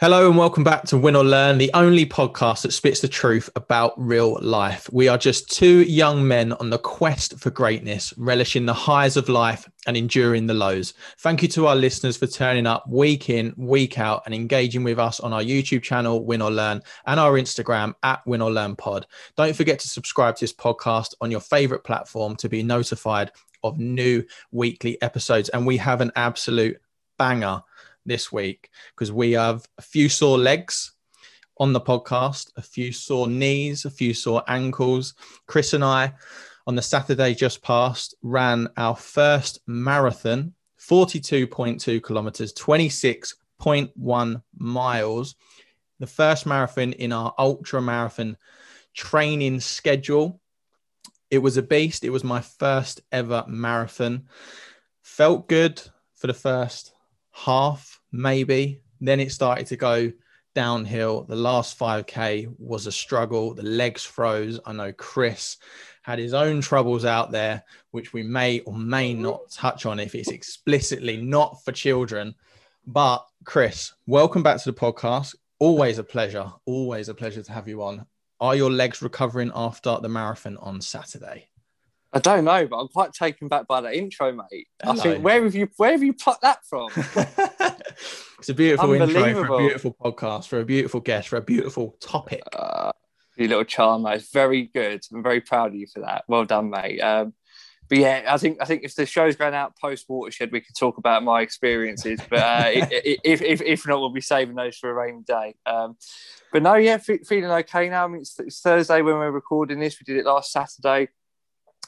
Hello and welcome back to Win or Learn, the only podcast that spits the truth about real life. We are just two young men on the quest for greatness, relishing the highs of life and enduring the lows. Thank you to our listeners for turning up week in, week out, and engaging with us on our YouTube channel, Win or Learn, and our Instagram at Win or Learn Pod. Don't forget to subscribe to this podcast on your favorite platform to be notified of new weekly episodes. And we have an absolute banger this week because we have a few sore legs on the podcast, a few sore knees, a few sore ankles. Chris and I, on the Saturday just past, ran our first marathon, 42.2 kilometers, 26.1 miles. The first marathon in our ultra marathon training schedule. It was a beast. It was my first ever marathon. Felt good for the first half, maybe. Then it started to go downhill. The last 5K was a struggle. The legs froze. I know Chris had his own troubles out there, which we may or may not touch on if it's explicitly not for children. But Chris, welcome back to the podcast. Always a pleasure. Always a pleasure to have you on. Are your legs recovering after the marathon on Saturday? I don't know, but I'm quite taken back by that intro, mate. Hello. I think where have you where have you plucked that from? it's a beautiful intro for a beautiful podcast, for a beautiful guest, for a beautiful topic. Uh, you little charm, mate. It's very good. I'm very proud of you for that. Well done, mate. Um, but yeah, I think I think if the show's going out post watershed, we could talk about my experiences. But uh, if, if if not, we'll be saving those for a rainy day. Um, but no, yeah, feeling okay now. I mean, it's, it's Thursday when we're recording this. We did it last Saturday.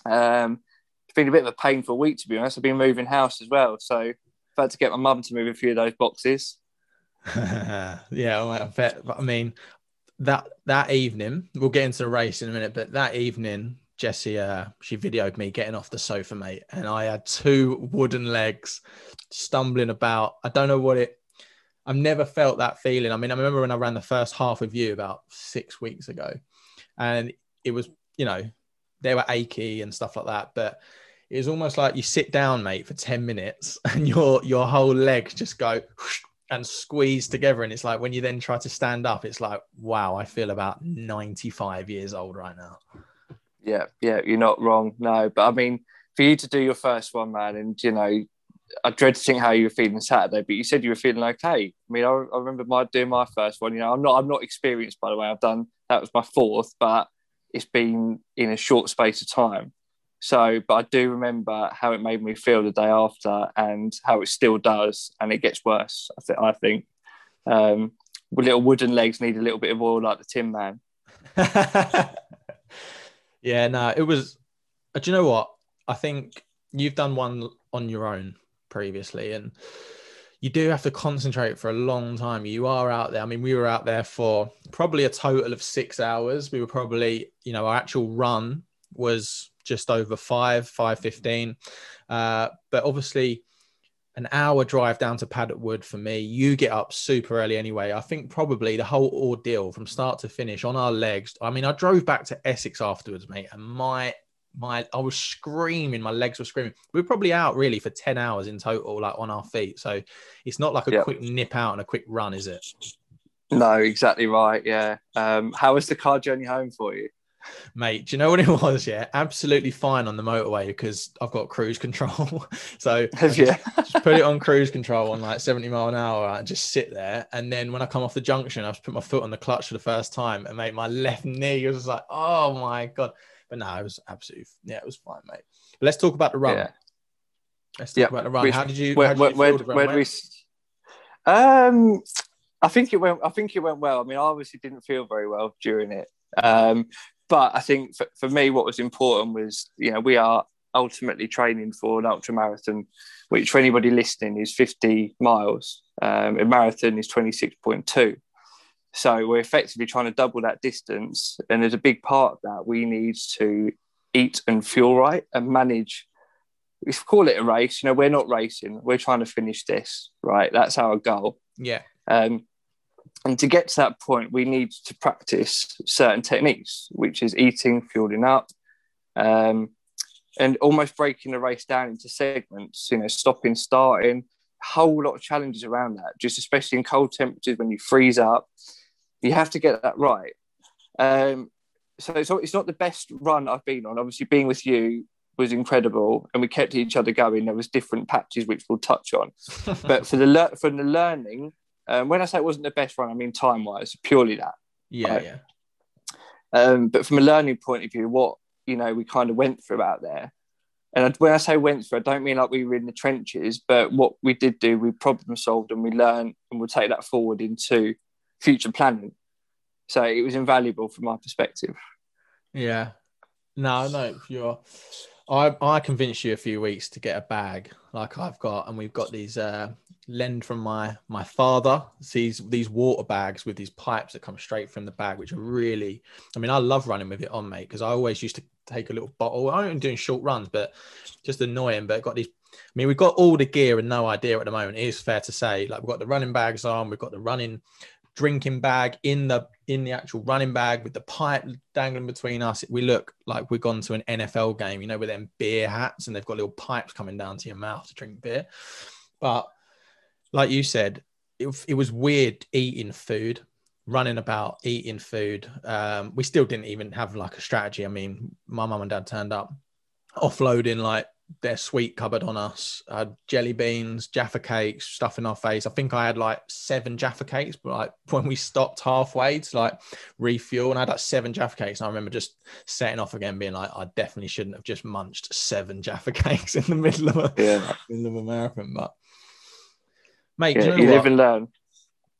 Um, it's been a bit of a painful week, to be honest. I've been moving house as well. So I've had to get my mum to move a few of those boxes. yeah, I bet. But I mean, that that evening, we'll get into the race in a minute, but that evening, Jessie, uh, she videoed me getting off the sofa, mate, and I had two wooden legs stumbling about. I don't know what it. I've never felt that feeling. I mean, I remember when I ran the first half with you about six weeks ago, and it was, you know, they were achy and stuff like that. But it was almost like you sit down, mate, for 10 minutes and your your whole legs just go and squeeze together. And it's like when you then try to stand up, it's like, wow, I feel about 95 years old right now. Yeah, yeah, you're not wrong. No, but I mean, for you to do your first one, man, and you know, I dread to think how you were feeling Saturday, but you said you were feeling okay. I mean, I, I remember my doing my first one. You know, I'm not I'm not experienced by the way. I've done that was my fourth, but it's been in a short space of time. So, but I do remember how it made me feel the day after, and how it still does, and it gets worse. I think. I think um, little wooden legs need a little bit of oil, like the Tin Man. yeah, no, it was. Uh, do you know what? I think you've done one on your own previously, and you do have to concentrate for a long time. You are out there. I mean, we were out there for probably a total of six hours. We were probably, you know, our actual run was just over five, five fifteen. Uh, but obviously, an hour drive down to Paddock Wood for me. You get up super early anyway. I think probably the whole ordeal from start to finish on our legs. I mean, I drove back to Essex afterwards, mate, and my my I was screaming, my legs were screaming. We were probably out really for 10 hours in total, like on our feet. So it's not like a yep. quick nip out and a quick run, is it? No, exactly right. Yeah. Um, how was the car journey home for you? Mate, do you know what it was? Yeah, absolutely fine on the motorway because I've got cruise control. so yeah, just, just, put it on cruise control on like 70 mile an hour and just sit there. And then when I come off the junction, I've put my foot on the clutch for the first time and made my left knee was like, oh my God. But no, it was absolutely yeah, it was fine, mate. But let's talk about the run. Yeah. Let's talk yeah. about the run. Which, how did you? Where, did you where, where, where we? Um, I think it went. I think it went well. I mean, I obviously didn't feel very well during it. Um, but I think for, for me, what was important was, you know, we are ultimately training for an ultra marathon, which for anybody listening is 50 miles. Um, a marathon is 26.2. So we're effectively trying to double that distance. And there's a big part of that we need to eat and fuel right and manage. We call it a race. You know, we're not racing. We're trying to finish this, right? That's our goal. Yeah. Um, and to get to that point, we need to practice certain techniques, which is eating, fueling up, um, and almost breaking the race down into segments. You know, stopping, starting, whole lot of challenges around that, just especially in cold temperatures when you freeze up. You have to get that right. Um, so it's, it's not the best run I've been on. Obviously, being with you was incredible, and we kept each other going. There was different patches which we'll touch on, but for the le- for the learning, um, when I say it wasn't the best run, I mean time wise, purely that. Yeah, right? yeah. Um, but from a learning point of view, what you know we kind of went through out there, and when I say went through, I don't mean like we were in the trenches, but what we did do, we problem solved and we learned, and we'll take that forward into future planning. So it was invaluable from my perspective. Yeah. No, no, you're. I I convinced you a few weeks to get a bag like I've got, and we've got these uh, lend from my my father. These these water bags with these pipes that come straight from the bag, which are really. I mean, I love running with it on, mate, because I always used to take a little bottle. I'm doing short runs, but just annoying. But got these. I mean, we've got all the gear and no idea at the moment. It is fair to say, like we've got the running bags on, we've got the running drinking bag in the in the actual running bag with the pipe dangling between us. We look like we've gone to an NFL game, you know, with them beer hats and they've got little pipes coming down to your mouth to drink beer. But like you said, it, it was weird eating food, running about, eating food. Um, we still didn't even have like a strategy. I mean, my mum and dad turned up offloading like their sweet cupboard on us. Uh, jelly beans, Jaffa cakes, stuff in our face. I think I had like seven Jaffa cakes, but like when we stopped halfway to like refuel, and I had like seven Jaffa cakes. And I remember just setting off again, being like, I definitely shouldn't have just munched seven Jaffa cakes in the middle of a yeah. middle of a marathon. But mate, yeah, you, know you live and learn.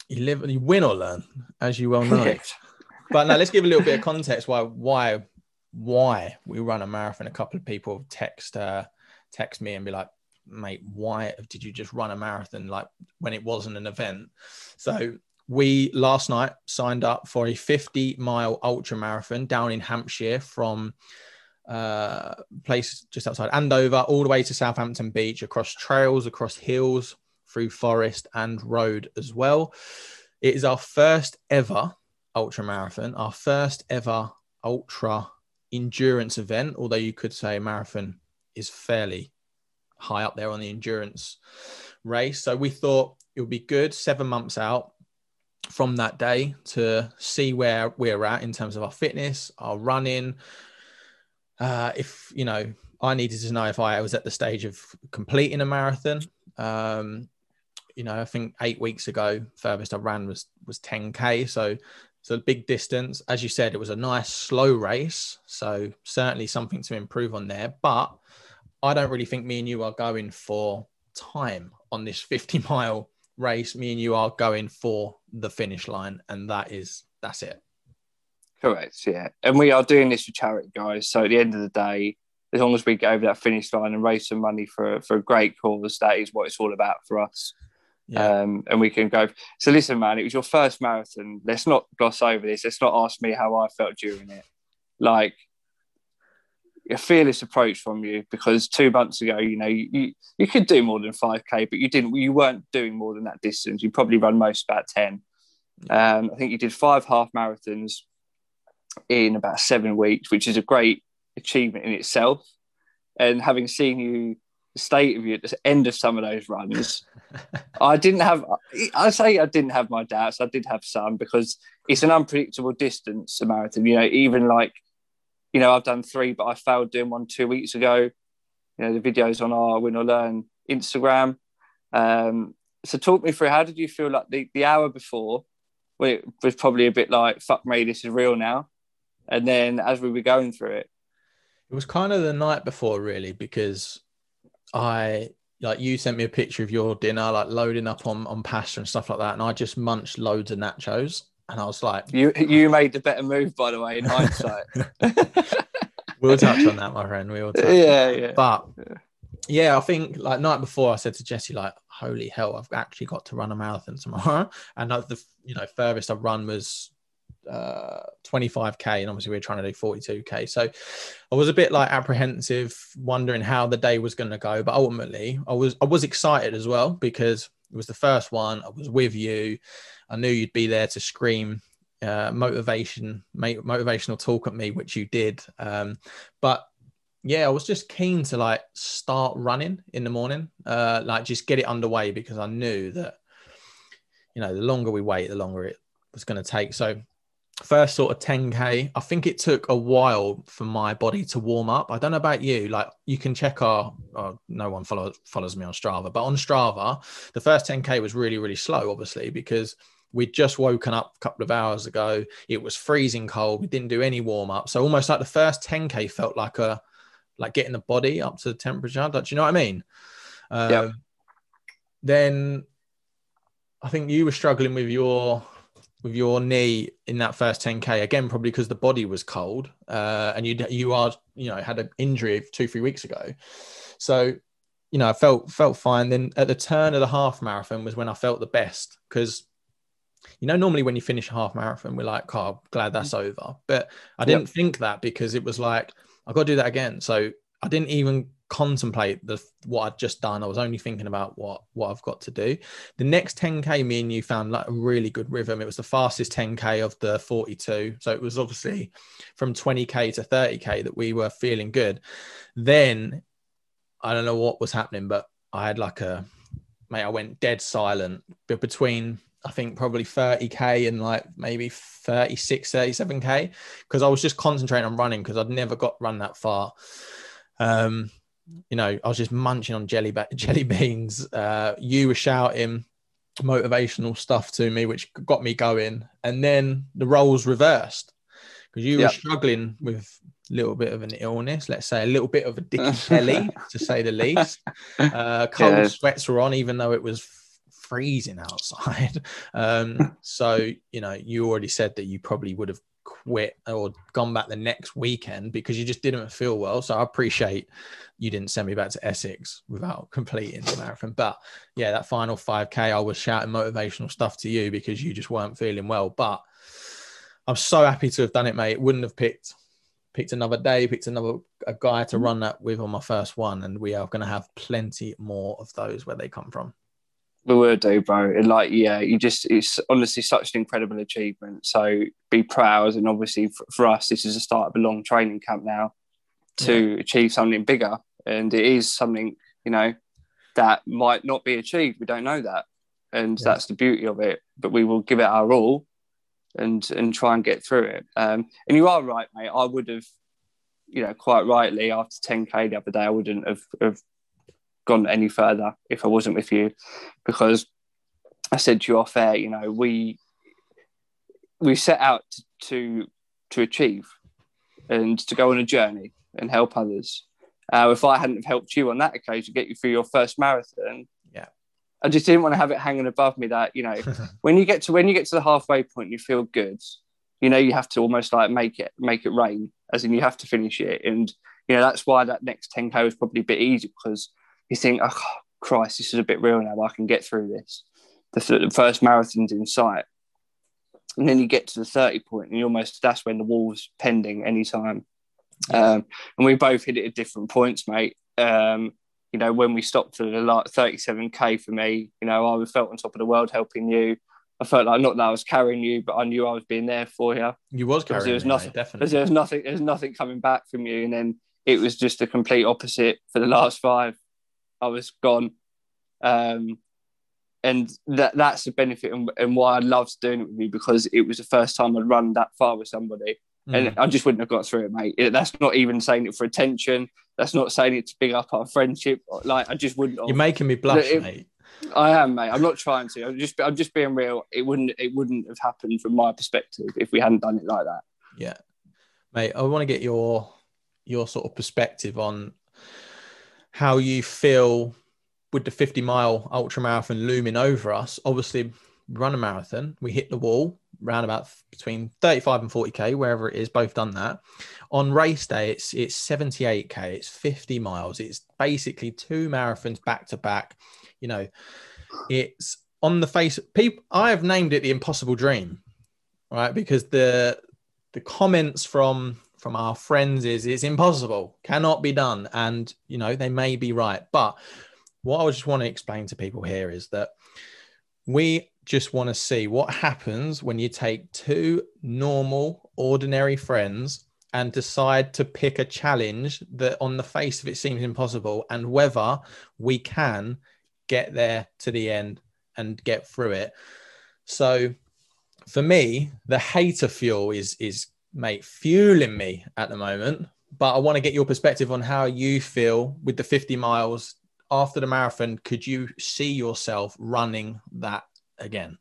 You live and you win or learn, as you well know. but now let's give a little bit of context why why why we run a marathon. A couple of people text uh, text me and be like, mate, why did you just run a marathon like when it wasn't an event? So we last night signed up for a 50 mile ultra marathon down in Hampshire from uh place just outside Andover all the way to Southampton Beach across trails, across hills, through forest and road as well. It is our first ever ultra marathon, our first ever ultra endurance event, although you could say marathon is fairly high up there on the endurance race. So we thought it would be good seven months out from that day to see where we're at in terms of our fitness, our running. Uh, if you know, I needed to know if I was at the stage of completing a marathon. Um, you know, I think eight weeks ago, furthest I ran was was 10k. So so a big distance. As you said, it was a nice slow race. So certainly something to improve on there. But I don't really think me and you are going for time on this 50 mile race. Me and you are going for the finish line, and that is that's it. Correct. Yeah, and we are doing this for charity, guys. So at the end of the day, as long as we get over that finish line and raise some money for for a great cause, that is what it's all about for us. Yeah. Um, and we can go. So listen, man, it was your first marathon. Let's not gloss over this. Let's not ask me how I felt during it. Like a fearless approach from you because two months ago, you know, you, you, you could do more than 5K, but you didn't, you weren't doing more than that distance. You probably run most about 10. Um, I think you did five half marathons in about seven weeks, which is a great achievement in itself. And having seen you, the state of you at the end of some of those runs, I didn't have, I say I didn't have my doubts. I did have some because it's an unpredictable distance, a marathon. You know, even like you know, I've done three, but I failed doing one two weeks ago. You know, the videos on our Win or Learn Instagram. Um, so talk me through how did you feel like the, the hour before well, it was probably a bit like fuck me this is real now and then as we were going through it it was kind of the night before really because i like you sent me a picture of your dinner like loading up on on pasta and stuff like that and i just munched loads of nachos and I was like, "You you made the better move, by the way, in hindsight." we'll touch on that, my friend. We will. Touch yeah, yeah. But yeah, I think like night before, I said to Jesse, like, "Holy hell, I've actually got to run a marathon tomorrow." And like the you know furthest I've run was uh 25k and obviously we are trying to do 42k so i was a bit like apprehensive wondering how the day was going to go but ultimately i was i was excited as well because it was the first one i was with you I knew you'd be there to scream uh, motivation, motivational talk at me, which you did. Um, but yeah, I was just keen to like start running in the morning, uh, like just get it underway because I knew that, you know, the longer we wait, the longer it was going to take. So, first sort of 10k, I think it took a while for my body to warm up. I don't know about you, like you can check our, uh, no one follows follows me on Strava, but on Strava, the first 10k was really really slow, obviously because we'd just woken up a couple of hours ago. It was freezing cold. We didn't do any warm up, so almost like the first 10k felt like a like getting the body up to the temperature. Do you know what I mean? Um, yeah. Then I think you were struggling with your with your knee in that first 10k again, probably because the body was cold, uh, and you you are you know had an injury two three weeks ago, so you know I felt felt fine. Then at the turn of the half marathon was when I felt the best because you know normally when you finish a half marathon we're like oh glad that's mm. over but i didn't yep. think that because it was like I've got to do that again. So I didn't even contemplate the what I'd just done. I was only thinking about what what I've got to do. The next 10k, me and you found like a really good rhythm. It was the fastest 10k of the 42. So it was obviously from 20k to 30k that we were feeling good. Then I don't know what was happening, but I had like a mate. I went dead silent. But between I think probably 30k and like maybe 36, 37k because I was just concentrating on running because I'd never got run that far. Um, you know, I was just munching on jelly ba- jelly beans. Uh, you were shouting motivational stuff to me, which got me going, and then the roles reversed because you yep. were struggling with a little bit of an illness, let's say a little bit of a dicky belly, to say the least. Uh, cold yeah. sweats were on, even though it was freezing outside. Um, so, you know, you already said that you probably would have quit or gone back the next weekend because you just didn't feel well. So I appreciate you didn't send me back to Essex without completing the marathon. But yeah, that final 5K, I was shouting motivational stuff to you because you just weren't feeling well. But I'm so happy to have done it, mate. Wouldn't have picked picked another day, picked another a guy to run that with on my first one, and we are going to have plenty more of those where they come from. We will do, bro. And like, yeah, you just, it's honestly such an incredible achievement. So be proud. And obviously, for, for us, this is the start of a long training camp now to yeah. achieve something bigger. And it is something, you know, that might not be achieved. We don't know that. And yeah. that's the beauty of it. But we will give it our all and and try and get through it. Um, and you are right, mate. I would have, you know, quite rightly after 10k the other day, I wouldn't have, have gone any further if I wasn't with you, because I said to you off air, you know, we we set out to, to to, achieve and to go on a journey and help others. Uh, if I hadn't have helped you on that occasion, get you through your first marathon, yeah, I just didn't want to have it hanging above me that you know when you get to when you get to the halfway point, you feel good. You know, you have to almost like make it make it rain, as in you have to finish it, and you know that's why that next 10k was probably a bit easy because you think, oh Christ, this is a bit real now. I can get through this. The, the first marathon's in sight, and then you get to the thirty point, and you almost that's when the wall's pending anytime. Um, and we both hit it at different points, mate. Um, you know, when we stopped for the like 37k for me, you know, I felt on top of the world helping you. I felt like not that I was carrying you, but I knew I was being there for you. You was carrying there was nothing, definitely. There was nothing. There's nothing coming back from you, and then it was just the complete opposite for the last five. I was gone. Um, and that that's the benefit and, and, why I loved doing it with you because it was the first time I'd run that far with somebody. Mm. And I just wouldn't have got through it, mate. It, that's not even saying it for attention. That's not saying it to big up our friendship. Like I just wouldn't. Have. You're making me blush, it, mate. I am, mate. I'm not trying to. I'm just, I'm just being real. It wouldn't, it wouldn't have happened from my perspective if we hadn't done it like that. Yeah, mate. I want to get your, your sort of perspective on how you feel with the 50 mile ultra marathon looming over us. Obviously, run a marathon, we hit the wall around about between 35 and 40k, wherever it is. Both done that. On race day, it's it's 78k. It's 50 miles. It's basically two marathons back to back. You know, it's on the face. People, I have named it the impossible dream, right? Because the the comments from from our friends is it's impossible, cannot be done. And, you know, they may be right. But what I just want to explain to people here is that we just want to see what happens when you take two normal, ordinary friends and decide to pick a challenge that on the face of it seems impossible and whether we can get there to the end and get through it. So for me, the hater fuel is is mate fueling me at the moment. But I want to get your perspective on how you feel with the 50 miles after the marathon. Could you see yourself running that again?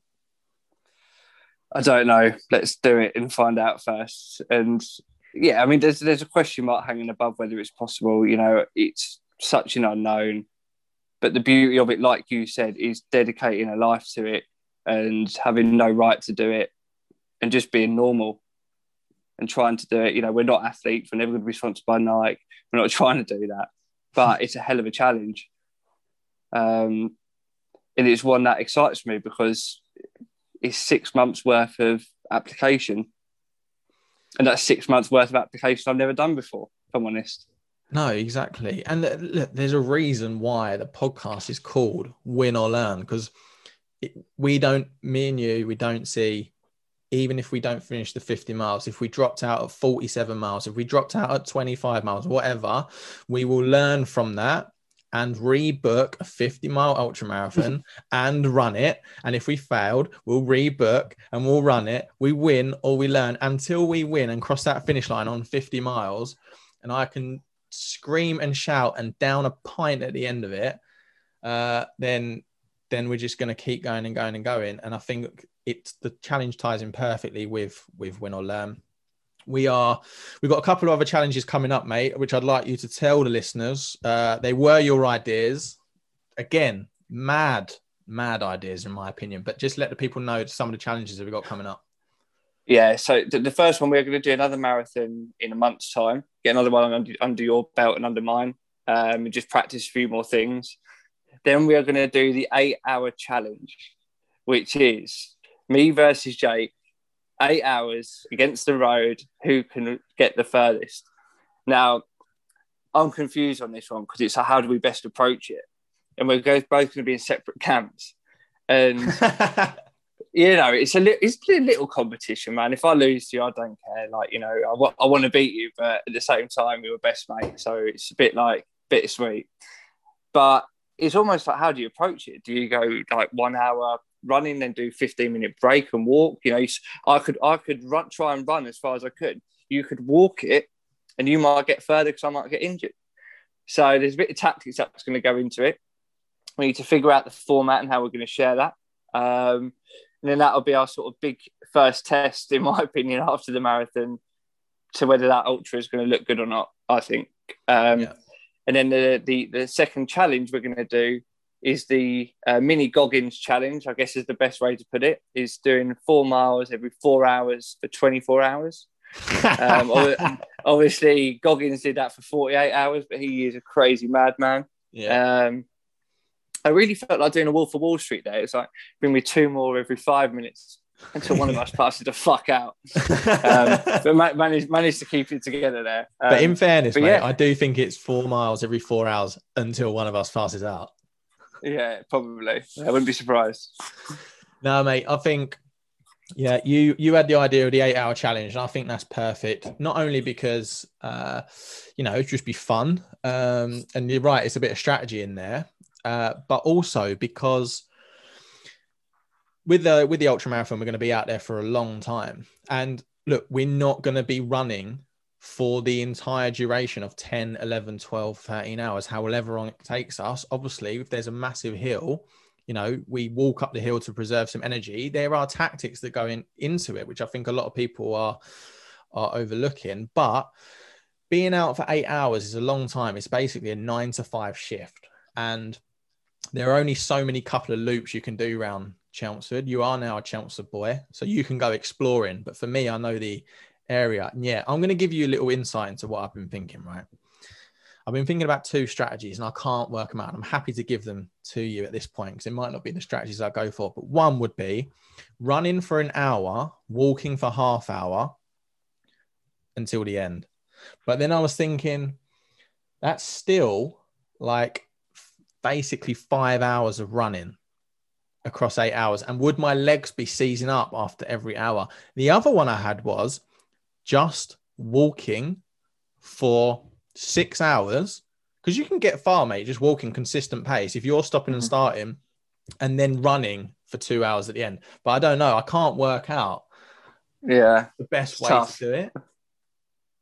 I don't know. Let's do it and find out first. And yeah, I mean, there's there's a question mark hanging above whether it's possible. You know, it's such an unknown. But the beauty of it, like you said, is dedicating a life to it and having no right to do it and just being normal and trying to do it. You know, we're not athletes, we're never going to be sponsored by Nike. We're not trying to do that, but it's a hell of a challenge. Um, and it's one that excites me because it's six months worth of application. And that's six months worth of application I've never done before, if I'm honest. No, exactly. And look, there's a reason why the podcast is called Win or Learn because we don't, me and you, we don't see, even if we don't finish the 50 miles, if we dropped out at 47 miles, if we dropped out at 25 miles, whatever, we will learn from that and rebook a 50 mile ultra marathon and run it. And if we failed, we'll rebook and we'll run it. We win or we learn until we win and cross that finish line on 50 miles. And I can scream and shout and down a pint at the end of it. Uh, then then we're just going to keep going and going and going. And I think the challenge ties in perfectly with with win or learn. We are we've got a couple of other challenges coming up mate which i'd like you to tell the listeners. Uh, they were your ideas. Again mad mad ideas in my opinion but just let the people know some of the challenges that we've got coming up. Yeah so the first one we're going to do another marathon in a month's time get another one under, under your belt and under mine um, and just practice a few more things. Then we are going to do the eight hour challenge which is me versus jake eight hours against the road, who can get the furthest? Now, I'm confused on this one because it's how do we best approach it? And we're both going to be in separate camps. And, you know, it's a, li- it's a little competition, man. If I lose to you, I don't care. Like, you know, I, w- I want to beat you, but at the same time, we were best mates. So it's a bit like bittersweet. But it's almost like how do you approach it? Do you go like one hour running, then do 15 minute break and walk. You know, I could I could run, try and run as far as I could. You could walk it, and you might get further because I might get injured. So there's a bit of tactics that's going to go into it. We need to figure out the format and how we're going to share that. Um, and then that'll be our sort of big first test, in my opinion, after the marathon, to whether that ultra is going to look good or not. I think. Um, yeah. And then the, the the second challenge we're going to do is the uh, mini Goggins challenge, I guess is the best way to put it, is doing four miles every four hours for 24 hours. um, obviously, Goggins did that for 48 hours, but he is a crazy madman. Yeah. Um, I really felt like doing a Wolf of Wall Street there. It's like bring me two more every five minutes until one of us passes the fuck out. Um, but managed, managed to keep it together there. Um, but in fairness, but mate, yeah. I do think it's four miles every four hours until one of us passes out. Yeah, probably. I wouldn't be surprised. No, mate. I think yeah, you you had the idea of the eight hour challenge, and I think that's perfect. Not only because uh, you know it'd just be fun, um, and you're right, it's a bit of strategy in there, uh, but also because with the with the ultra marathon, we're going to be out there for a long time, and look, we're not going to be running for the entire duration of 10, 11, 12, 13 hours, however long it takes us. Obviously, if there's a massive hill, you know, we walk up the hill to preserve some energy. There are tactics that go in, into it, which I think a lot of people are are overlooking. But being out for eight hours is a long time. It's basically a nine to five shift. And there are only so many couple of loops you can do around Chelmsford. You are now a Chelmsford boy, so you can go exploring. But for me, I know the area. And yeah, I'm going to give you a little insight into what I've been thinking, right? I've been thinking about two strategies and I can't work them out. I'm happy to give them to you at this point because it might not be the strategies I go for. But one would be running for an hour, walking for half hour until the end. But then I was thinking that's still like basically five hours of running across eight hours. And would my legs be seizing up after every hour? The other one I had was just walking for six hours because you can get far, mate, just walking consistent pace. If you're stopping and Mhm. starting and then running for two hours at the end, but I don't know, I can't work out Yeah, the best way tough. to do it.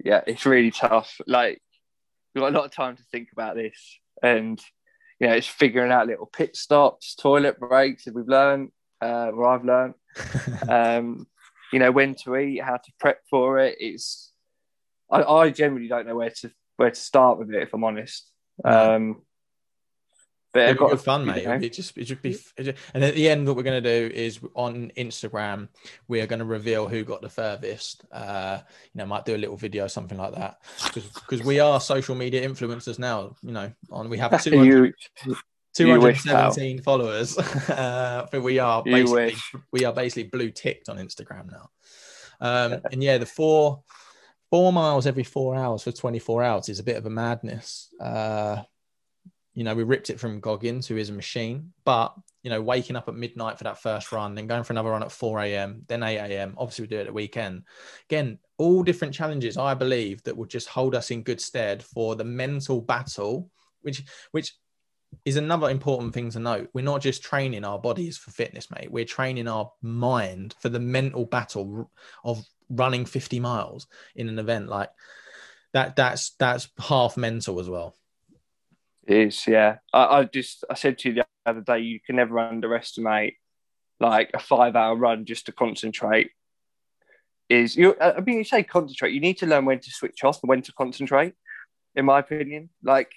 yeah, it's really tough. Like we've got a lot of time to think about this, and you know, it's figuring out little pit stops, toilet breaks. If we've learned, uh, or I've learned, um, you know, when to eat, how to prep for it. It's I, I generally don't know where to where to start with it, if I'm honest. Um, but I've be got good fun, mate. be just, just be, it'd and at the end, what we're going to do is on Instagram, we are going to reveal who got the furthest. Uh, you know, might do a little video, something like that, because we are social media influencers now. You know, on we have 200, you, you wish, 217 followers. uh, I think we are basically we are basically blue ticked on Instagram now. Um, and yeah, the four four miles every four hours for 24 hours is a bit of a madness. Uh, you know, we ripped it from Goggins, who is a machine, but you know, waking up at midnight for that first run, then going for another run at 4 a.m., then 8 a.m. Obviously, we do it at the weekend. Again, all different challenges, I believe, that will just hold us in good stead for the mental battle, which which is another important thing to note. We're not just training our bodies for fitness, mate. We're training our mind for the mental battle of running 50 miles in an event like that. That's that's half mental as well. It is, yeah. I, I just I said to you the other day, you can never underestimate like a five hour run just to concentrate. Is you? I mean, you say concentrate. You need to learn when to switch off and when to concentrate. In my opinion, like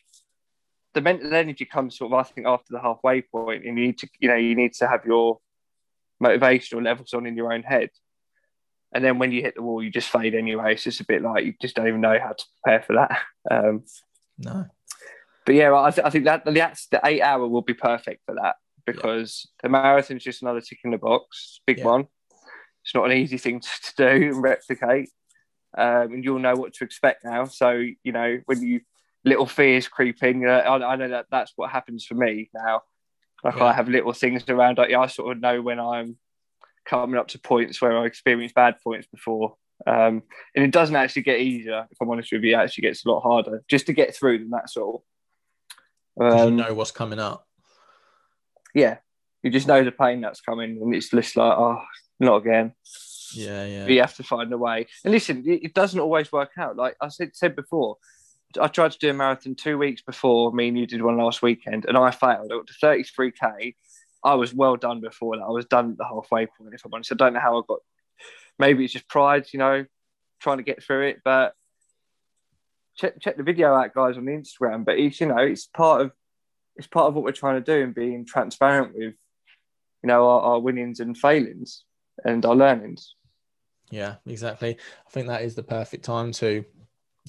the mental energy comes sort of, I think, after the halfway point, and you need to, you know, you need to have your motivational levels on in your own head. And then when you hit the wall, you just fade anyway. It's just a bit like you just don't even know how to prepare for that. Um, No. but yeah, I, th- I think that that's the eight hour will be perfect for that because the marathon's just another tick in the box, big Yeah. one. It's not an easy thing to, to do and replicate, um, and you'll know what to expect now. So you know when you little fears creep in, you know, I, I know that that's what happens for me now. Like Yeah. I have little things around. Like, yeah, I sort of know when I'm coming up to points where I experienced bad points before. Um, and it doesn't actually get easier. If I'm honest with you, it actually gets a lot harder just to get through them. That's all. Um, you know what's coming up. yeah, you just know the pain that's coming, and it's just like, oh, not again. Yeah, yeah. But you have to find a way. And listen, it, it doesn't always work out. Like I said, said before, I tried to do a marathon two weeks before me and you did one last weekend, and I failed. I got to 33k. I was well done before that. I was done at the halfway point, if I'm honest. I don't know how I got. Maybe it's just pride, you know, trying to get through it. But check check the video out, guys, on the Instagram. But it's you know, it's part of it's part of what we're trying to do and being transparent with, you know, our, our winnings and failings and our learnings. Yeah, exactly. I think that is the perfect time to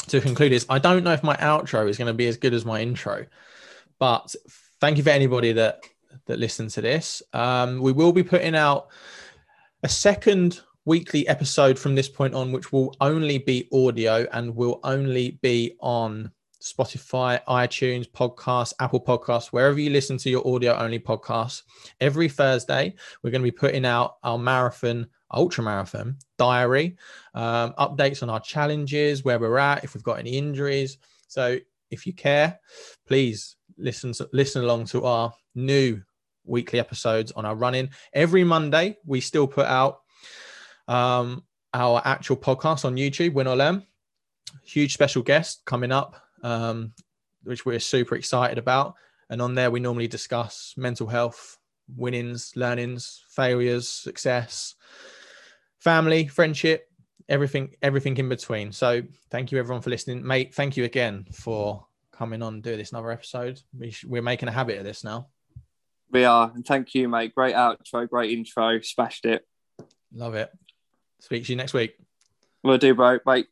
to conclude this. I don't know if my outro is going to be as good as my intro, but thank you for anybody that that listened to this. Um, we will be putting out a second weekly episode from this point on, which will only be audio and will only be on Spotify, iTunes, podcasts, Apple Podcasts, wherever you listen to your audio only podcasts. Every Thursday, we're going to be putting out our marathon, ultra marathon diary, um, updates on our challenges, where we're at, if we've got any injuries. So if you care, please listen to, listen along to our new weekly episodes on our running. Every Monday, we still put out um, our actual podcast on YouTube, Win or Learn. Huge special guest coming up, um, which we're super excited about. And on there, we normally discuss mental health, winnings, learnings, failures, success, family, friendship, everything, everything in between. So thank you everyone for listening, mate. Thank you again for coming on and do this another episode. We sh- we're making a habit of this now. We are. And thank you, mate. Great outro, great intro. Smashed it. Love it. Speak to you next week. We'll do, bro. Bye.